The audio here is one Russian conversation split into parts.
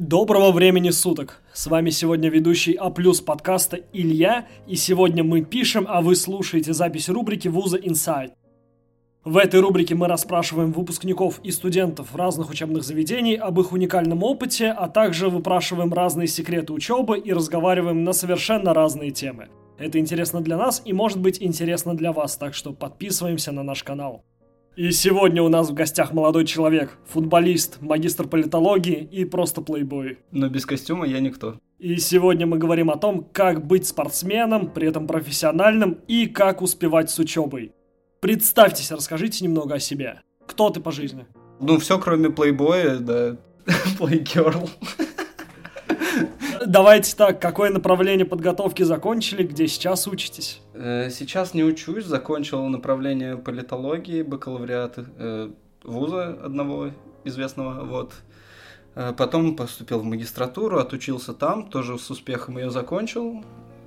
Доброго времени суток! С вами сегодня ведущий А плюс подкаста Илья, и сегодня мы пишем, а вы слушаете запись рубрики Вуза Inside. В этой рубрике мы расспрашиваем выпускников и студентов разных учебных заведений об их уникальном опыте, а также выпрашиваем разные секреты учебы и разговариваем на совершенно разные темы. Это интересно для нас и может быть интересно для вас, так что подписываемся на наш канал. И сегодня у нас в гостях молодой человек, футболист, магистр политологии и просто плейбой. Но без костюма я никто. И сегодня мы говорим о том, как быть спортсменом, при этом профессиональным, и как успевать с учебой. Представьтесь, расскажите немного о себе. Кто ты по жизни? Ну, все кроме плейбоя, да, плейгерл. Давайте так, какое направление подготовки закончили, где сейчас учитесь? Э, сейчас не учусь, закончил направление политологии, бакалавриат э, вуза одного известного, вот. Э, потом поступил в магистратуру, отучился там, тоже с успехом ее закончил.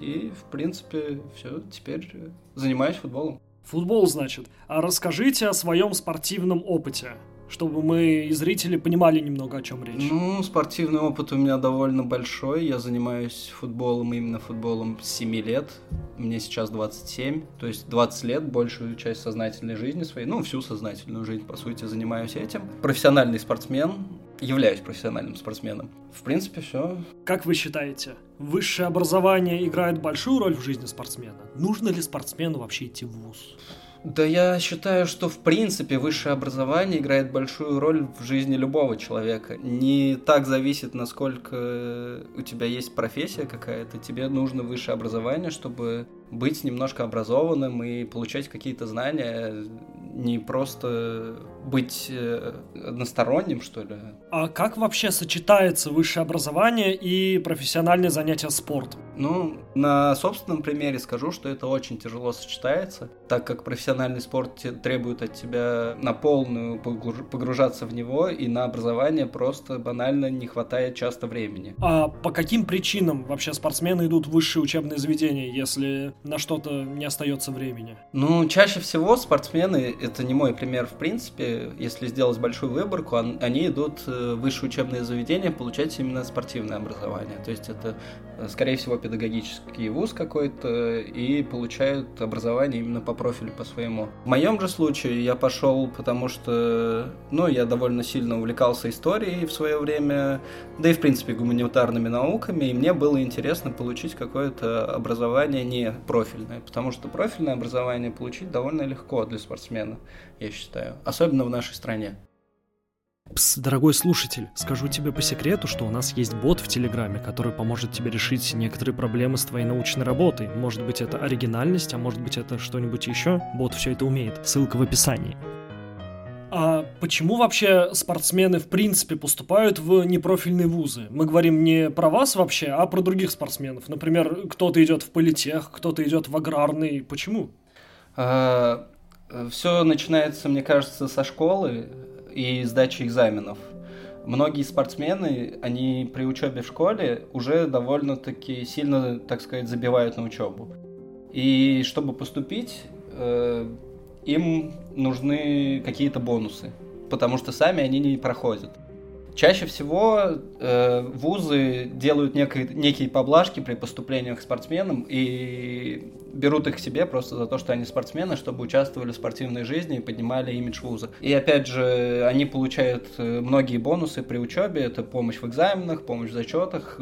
И, в принципе, все, теперь занимаюсь футболом. Футбол, значит. А расскажите о своем спортивном опыте чтобы мы и зрители понимали немного, о чем речь? Ну, спортивный опыт у меня довольно большой. Я занимаюсь футболом, именно футболом с 7 лет. Мне сейчас 27, то есть 20 лет, большую часть сознательной жизни своей, ну, всю сознательную жизнь, по сути, занимаюсь этим. Профессиональный спортсмен, являюсь профессиональным спортсменом. В принципе, все. Как вы считаете, высшее образование играет большую роль в жизни спортсмена? Нужно ли спортсмену вообще идти в ВУЗ? Да я считаю, что в принципе высшее образование играет большую роль в жизни любого человека. Не так зависит, насколько у тебя есть профессия какая-то. Тебе нужно высшее образование, чтобы быть немножко образованным и получать какие-то знания, не просто быть э, односторонним, что ли. А как вообще сочетается высшее образование и профессиональное занятие спортом? Ну, на собственном примере скажу, что это очень тяжело сочетается, так как профессиональный спорт требует от тебя на полную погружаться в него, и на образование просто банально не хватает часто времени. А по каким причинам вообще спортсмены идут в высшие учебные заведения, если на что-то не остается времени? Ну, чаще всего спортсмены, это не мой пример в принципе, если сделать большую выборку, они идут э, в высшее учебное заведение получать именно спортивное образование. То есть это, скорее всего, педагогический вуз какой-то и получают образование именно по профилю, по своему. В моем же случае я пошел, потому что, ну, я довольно сильно увлекался историей в свое время, да и, в принципе, гуманитарными науками, и мне было интересно получить какое-то образование не профильное, потому что профильное образование получить довольно легко для спортсмена, я считаю, особенно в нашей стране. Пс, дорогой слушатель, скажу тебе по секрету, что у нас есть бот в Телеграме, который поможет тебе решить некоторые проблемы с твоей научной работой. Может быть, это оригинальность, а может быть, это что-нибудь еще. Бот все это умеет. Ссылка в описании. А почему вообще спортсмены в принципе поступают в непрофильные вузы? Мы говорим не про вас вообще, а про других спортсменов. Например, кто-то идет в политех, кто-то идет в аграрный. Почему? А, все начинается, мне кажется, со школы и сдачи экзаменов. Многие спортсмены, они при учебе в школе уже довольно-таки сильно, так сказать, забивают на учебу. И чтобы поступить, э, им нужны какие-то бонусы, потому что сами они не проходят. Чаще всего э, вузы делают некие, некие поблажки при поступлениях к спортсменам и берут их к себе просто за то, что они спортсмены, чтобы участвовали в спортивной жизни и поднимали имидж вуза. И опять же, они получают э, многие бонусы при учебе. Это помощь в экзаменах, помощь в зачетах,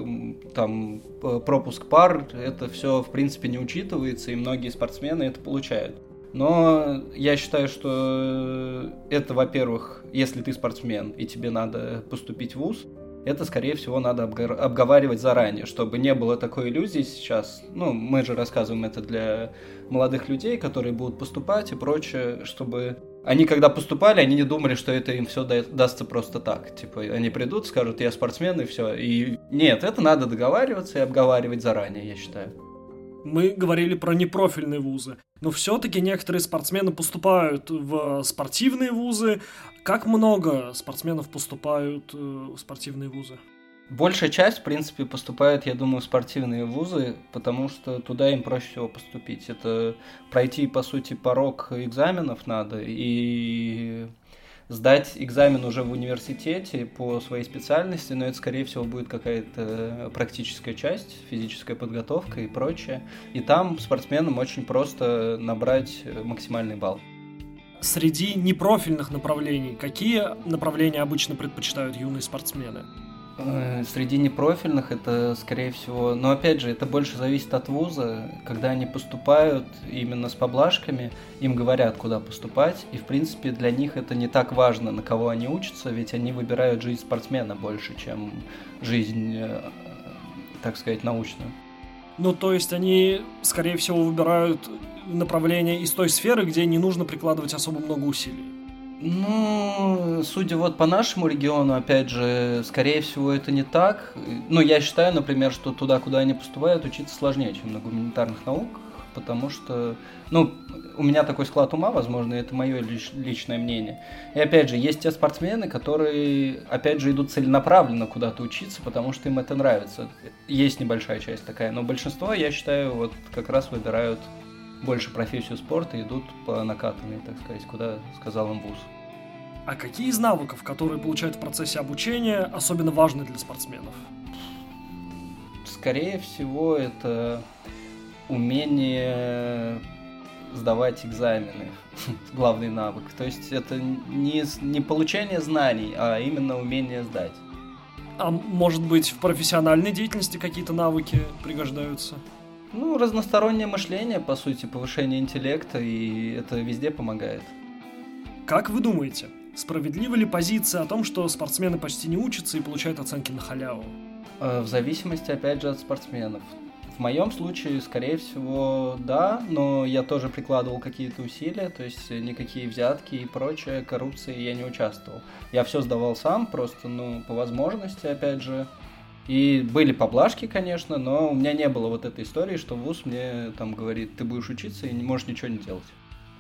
там э, пропуск пар. Это все, в принципе, не учитывается, и многие спортсмены это получают. Но я считаю, что это, во-первых, если ты спортсмен и тебе надо поступить в ВУЗ, это, скорее всего, надо обговаривать заранее, чтобы не было такой иллюзии сейчас. Ну, мы же рассказываем это для молодых людей, которые будут поступать и прочее, чтобы они, когда поступали, они не думали, что это им все дастся просто так. Типа, они придут, скажут, я спортсмен, и все. И нет, это надо договариваться и обговаривать заранее, я считаю. Мы говорили про непрофильные вузы, но все-таки некоторые спортсмены поступают в спортивные вузы. Как много спортсменов поступают э, в спортивные вузы? Большая часть, в принципе, поступает, я думаю, в спортивные вузы, потому что туда им проще всего поступить. Это пройти, по сути, порог экзаменов надо, и сдать экзамен уже в университете по своей специальности, но это, скорее всего, будет какая-то практическая часть, физическая подготовка и прочее. И там спортсменам очень просто набрать максимальный балл. Среди непрофильных направлений какие направления обычно предпочитают юные спортсмены? Э, среди непрофильных это, скорее всего, но опять же, это больше зависит от вуза. Когда они поступают именно с поблажками, им говорят, куда поступать, и, в принципе, для них это не так важно, на кого они учатся, ведь они выбирают жизнь спортсмена больше, чем жизнь, э, так сказать, научную. Ну, то есть они, скорее всего, выбирают направление из той сферы, где не нужно прикладывать особо много усилий. Ну, судя вот по нашему региону, опять же, скорее всего, это не так. Ну, я считаю, например, что туда, куда они поступают, учиться сложнее, чем на гуманитарных науках, потому что, ну, у меня такой склад ума, возможно, это мое лич- личное мнение. И опять же, есть те спортсмены, которые, опять же, идут целенаправленно куда-то учиться, потому что им это нравится. Есть небольшая часть такая, но большинство, я считаю, вот как раз выбирают больше профессию спорта идут по накатанной, так сказать, куда сказал им вуз. А какие из навыков, которые получают в процессе обучения, особенно важны для спортсменов? Скорее всего, это умение сдавать экзамены, главный навык. То есть это не, не получение знаний, а именно умение сдать. А может быть в профессиональной деятельности какие-то навыки пригождаются? Ну, разностороннее мышление, по сути, повышение интеллекта, и это везде помогает. Как вы думаете, справедлива ли позиция о том, что спортсмены почти не учатся и получают оценки на халяву? Э, в зависимости, опять же, от спортсменов. В моем случае, скорее всего, да, но я тоже прикладывал какие-то усилия, то есть никакие взятки и прочее, коррупции я не участвовал. Я все сдавал сам, просто, ну, по возможности, опять же, и были поблажки, конечно, но у меня не было вот этой истории, что вуз мне там говорит, ты будешь учиться и не можешь ничего не делать.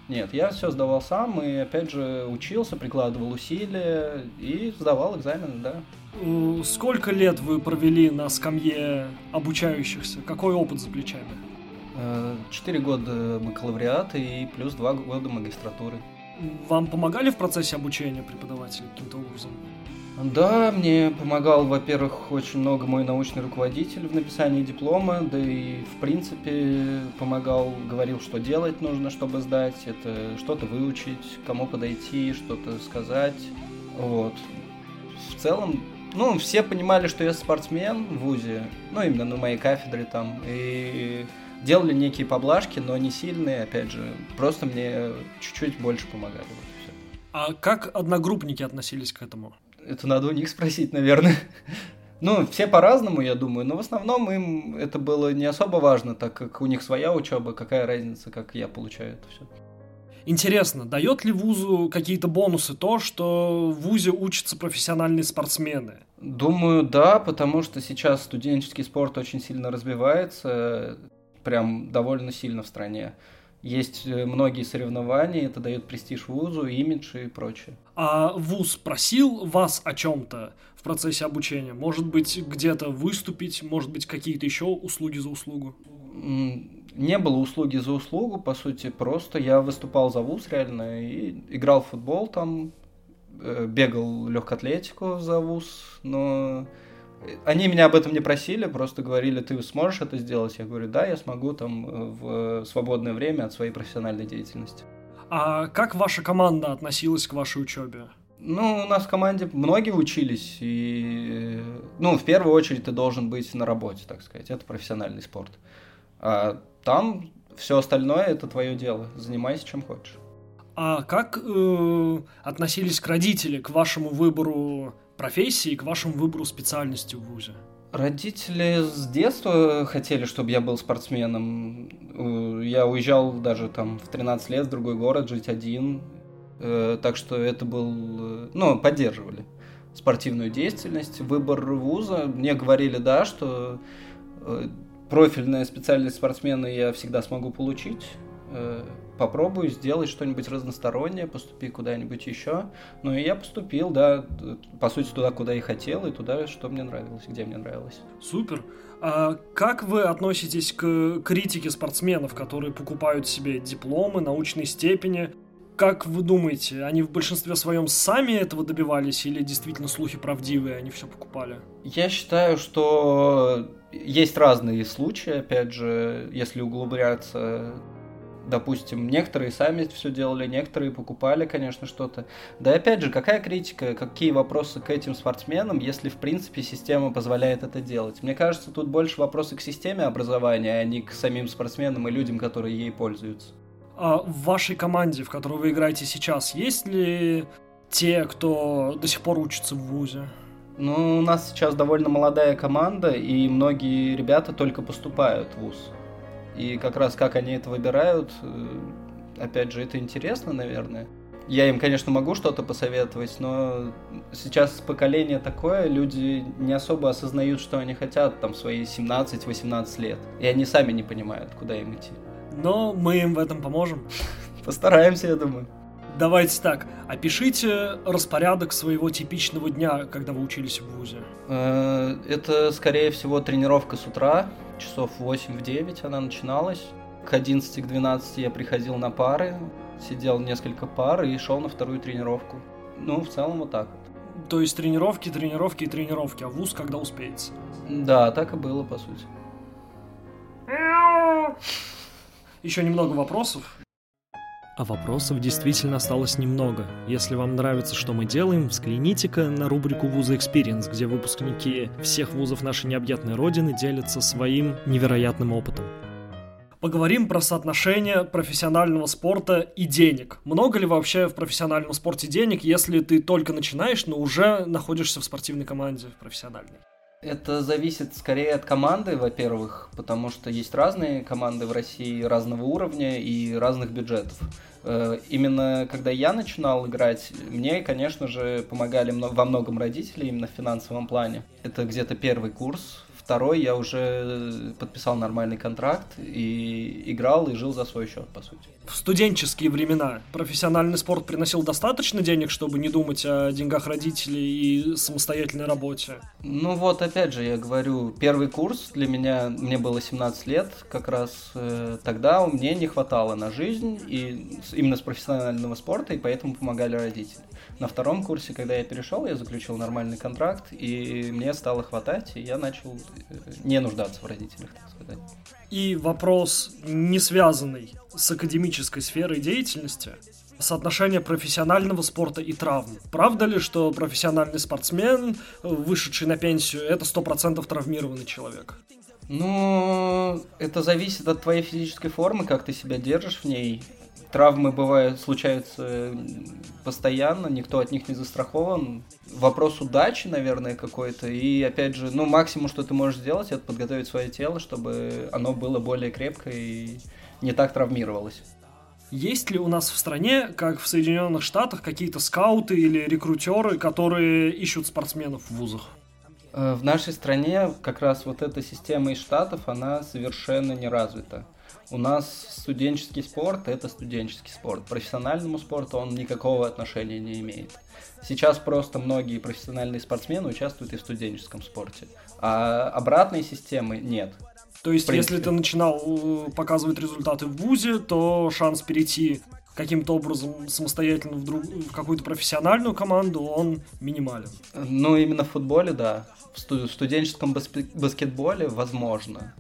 Нет, я все сдавал сам и опять же учился, прикладывал усилия и сдавал экзамены, да. Э, сколько лет вы провели на скамье обучающихся? Какой опыт за плечами? Э, четыре года бакалавриата и плюс два года магистратуры. Вам помогали в процессе обучения преподаватели каким-то образом? Да, мне помогал, во-первых, очень много мой научный руководитель в написании диплома, да и, в принципе, помогал, говорил, что делать нужно, чтобы сдать, это что-то выучить, кому подойти, что-то сказать. Вот. В целом, ну, все понимали, что я спортсмен в ВУЗе, ну, именно на моей кафедре там, и делали некие поблажки, но не сильные, опять же, просто мне чуть-чуть больше помогали. Вот, а как одногруппники относились к этому? Это надо у них спросить, наверное. Ну, все по-разному, я думаю, но в основном им это было не особо важно, так как у них своя учеба, какая разница, как я получаю это все. Интересно, дает ли вузу какие-то бонусы то, что в вузе учатся профессиональные спортсмены? Думаю, да, потому что сейчас студенческий спорт очень сильно развивается, прям довольно сильно в стране. Есть э, многие соревнования, это дает престиж вузу, имидж и прочее. А вуз просил вас о чем-то в процессе обучения? Может быть, где-то выступить, может быть, какие-то еще услуги за услугу? Не было услуги за услугу, по сути, просто я выступал за вуз реально и играл в футбол там, э, бегал легкоатлетику за вуз, но они меня об этом не просили, просто говорили, ты сможешь это сделать? Я говорю, да, я смогу там э, в свободное время от своей профессиональной деятельности. А как ваша команда относилась к вашей учебе? Ну, у нас в команде многие учились, и, ну, в первую очередь ты должен быть на работе, так сказать, это профессиональный спорт. А там все остальное это твое дело, занимайся чем хочешь. А как э, относились к родители к вашему выбору профессии, к вашему выбору специальности в ВУЗе? Родители с детства хотели, чтобы я был спортсменом. Э, я уезжал даже там в 13 лет в другой город жить один. Э, так что это был... Э, ну, поддерживали спортивную деятельность. Выбор вуза. Мне говорили, да, что профильная специальность спортсмена я всегда смогу получить попробуй сделать что-нибудь разностороннее, поступи куда-нибудь еще. Ну и я поступил, да, по сути, туда, куда и хотел, и туда, что мне нравилось, где мне нравилось. Супер. А как вы относитесь к критике спортсменов, которые покупают себе дипломы, научные степени? как вы думаете, они в большинстве своем сами этого добивались или действительно слухи правдивые, они все покупали? Я считаю, что есть разные случаи, опять же, если углубляться допустим, некоторые сами все делали, некоторые покупали, конечно, что-то. Да и опять же, какая критика, какие вопросы к этим спортсменам, если, в принципе, система позволяет это делать? Мне кажется, тут больше вопросы к системе образования, а не к самим спортсменам и людям, которые ей пользуются. А в вашей команде, в которой вы играете сейчас, есть ли те, кто до сих пор учится в ВУЗе? Ну, у нас сейчас довольно молодая команда, и многие ребята только поступают в ВУЗ. И как раз как они это выбирают, э, опять же, это интересно, наверное. Я им, конечно, могу что-то посоветовать, но сейчас поколение такое, люди не особо осознают, что они хотят там свои 17-18 лет. И они сами не понимают, куда им идти. Но мы им в этом поможем. Постараемся, я думаю. Давайте так, опишите распорядок своего типичного дня, когда вы учились в ВУЗе. Э, это, скорее всего, тренировка с утра, часов 8-9 она начиналась. К 11 к 12 я приходил на пары, сидел несколько пар и шел на вторую тренировку. Ну, в целом вот так вот. То есть тренировки, тренировки и тренировки, а вуз когда успеется? Да, так и было, по сути. Еще немного вопросов. А вопросов действительно осталось немного. Если вам нравится, что мы делаем, взгляните-ка на рубрику Вуза Experience, где выпускники всех вузов нашей необъятной родины делятся своим невероятным опытом. Поговорим про соотношение профессионального спорта и денег. Много ли вообще в профессиональном спорте денег, если ты только начинаешь, но уже находишься в спортивной команде профессиональной? Это зависит скорее от команды, во-первых, потому что есть разные команды в России разного уровня и разных бюджетов. Э, именно когда я начинал играть, мне, конечно же, помогали во многом родители именно в финансовом плане. Это где-то первый курс, второй я уже подписал нормальный контракт и играл и жил за свой счет, по сути. В студенческие времена профессиональный спорт приносил достаточно денег, чтобы не думать о деньгах родителей и самостоятельной работе? Ну вот, опять же, я говорю, первый курс для меня, мне было 17 лет, как раз э, тогда мне не хватало на жизнь, и именно с профессионального спорта, и поэтому помогали родители. На втором курсе, когда я перешел, я заключил нормальный контракт, и мне стало хватать, и я начал э, не нуждаться в родителях, так сказать. И вопрос, не связанный с академической сферой деятельности, соотношение профессионального спорта и травм. Правда ли, что профессиональный спортсмен, вышедший на пенсию, это 100% травмированный человек? Ну, это зависит от твоей физической формы, как ты себя держишь в ней. Травмы бывают, случаются постоянно, никто от них не застрахован. Вопрос удачи, наверное, какой-то. И опять же, ну, максимум, что ты можешь сделать, это подготовить свое тело, чтобы оно было более крепкое и не так травмировалось. Есть ли у нас в стране, как в Соединенных Штатах, какие-то скауты или рекрутеры, которые ищут спортсменов в вузах? Э, в нашей стране как раз вот эта система из штатов, она совершенно не развита. У нас студенческий спорт – это студенческий спорт. Профессиональному спорту он никакого отношения не имеет. Сейчас просто многие профессиональные спортсмены участвуют и в студенческом спорте. А обратной системы нет. То есть, если ты начинал э, показывать результаты в ВУЗе, то шанс перейти каким-то образом самостоятельно в, друг, в какую-то профессиональную команду, он минимален. Ну, именно в футболе, да. В студенческом баскетболе возможно.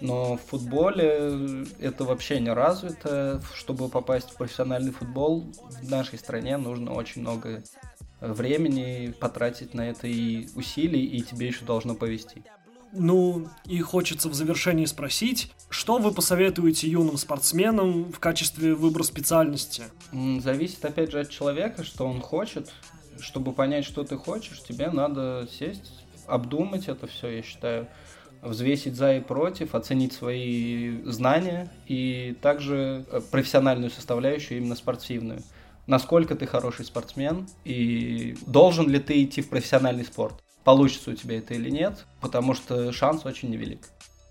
Но в футболе это вообще не развито. Чтобы попасть в профессиональный футбол в нашей стране нужно очень много времени потратить на это и усилий, и тебе еще должно повести. Ну, и хочется в завершении спросить, что вы посоветуете юным спортсменам в качестве выбора специальности? Зависит, опять же, от человека, что он хочет. Чтобы понять, что ты хочешь, тебе надо сесть, обдумать это все, я считаю взвесить за и против, оценить свои знания и также э, профессиональную составляющую, именно спортивную. Насколько ты хороший спортсмен и должен ли ты идти в профессиональный спорт. Получится у тебя это или нет, потому что шанс очень невелик.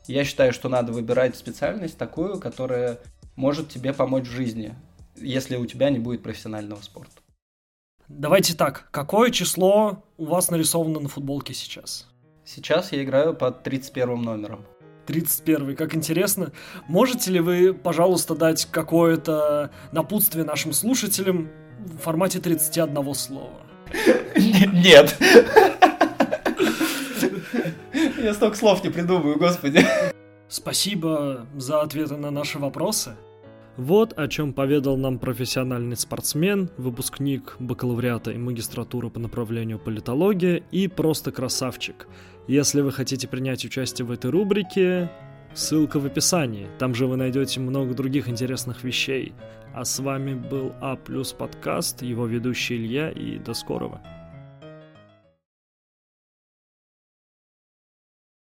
Я считаю, что надо выбирать специальность такую, которая может тебе помочь в жизни, если у тебя не будет профессионального спорта. Давайте так, какое число у вас нарисовано на футболке сейчас? Сейчас я играю под 31 номером. 31 как интересно. Можете ли вы, пожалуйста, дать какое-то напутствие нашим слушателям в формате 31 слова? Нет. Я столько слов не придумаю, господи. Спасибо за ответы на наши вопросы. Вот о чем поведал нам профессиональный спортсмен, выпускник бакалавриата и магистратуры по направлению политология и просто красавчик. Если вы хотите принять участие в этой рубрике, ссылка в описании. Там же вы найдете много других интересных вещей. А с вами был А подкаст, его ведущий Илья, и до скорого.